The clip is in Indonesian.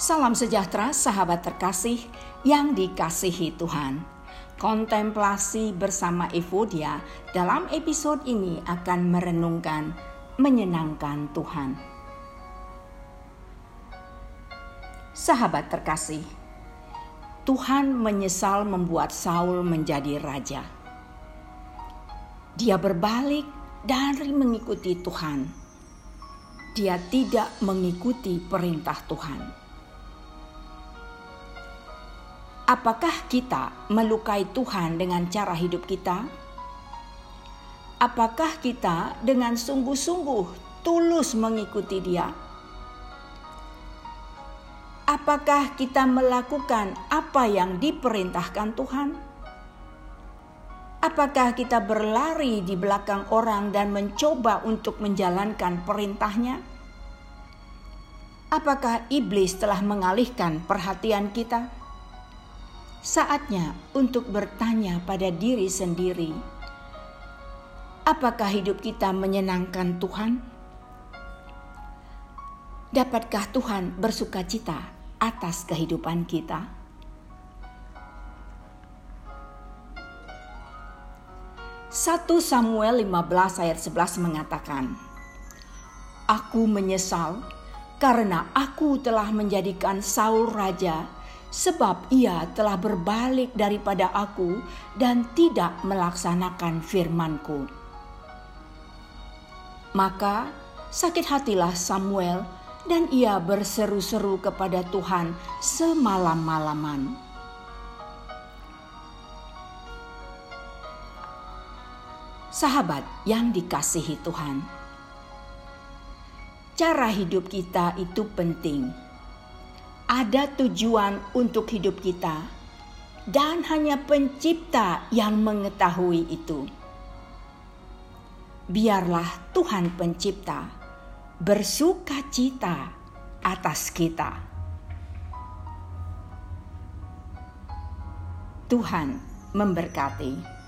Salam sejahtera sahabat terkasih yang dikasihi Tuhan. Kontemplasi bersama Evodia dalam episode ini akan merenungkan menyenangkan Tuhan. Sahabat terkasih, Tuhan menyesal membuat Saul menjadi raja. Dia berbalik dari mengikuti Tuhan. Dia tidak mengikuti perintah Tuhan Apakah kita melukai Tuhan dengan cara hidup kita? Apakah kita dengan sungguh-sungguh tulus mengikuti Dia? Apakah kita melakukan apa yang diperintahkan Tuhan? Apakah kita berlari di belakang orang dan mencoba untuk menjalankan perintahnya? Apakah iblis telah mengalihkan perhatian kita? Saatnya untuk bertanya pada diri sendiri, apakah hidup kita menyenangkan Tuhan? Dapatkah Tuhan bersuka cita atas kehidupan kita? Satu Samuel 15 ayat 11 mengatakan, Aku menyesal karena aku telah menjadikan Saul raja sebab ia telah berbalik daripada aku dan tidak melaksanakan firmanku. Maka sakit hatilah Samuel dan ia berseru-seru kepada Tuhan semalam-malaman. Sahabat yang dikasihi Tuhan, cara hidup kita itu penting ada tujuan untuk hidup kita, dan hanya Pencipta yang mengetahui itu. Biarlah Tuhan Pencipta bersuka cita atas kita. Tuhan memberkati.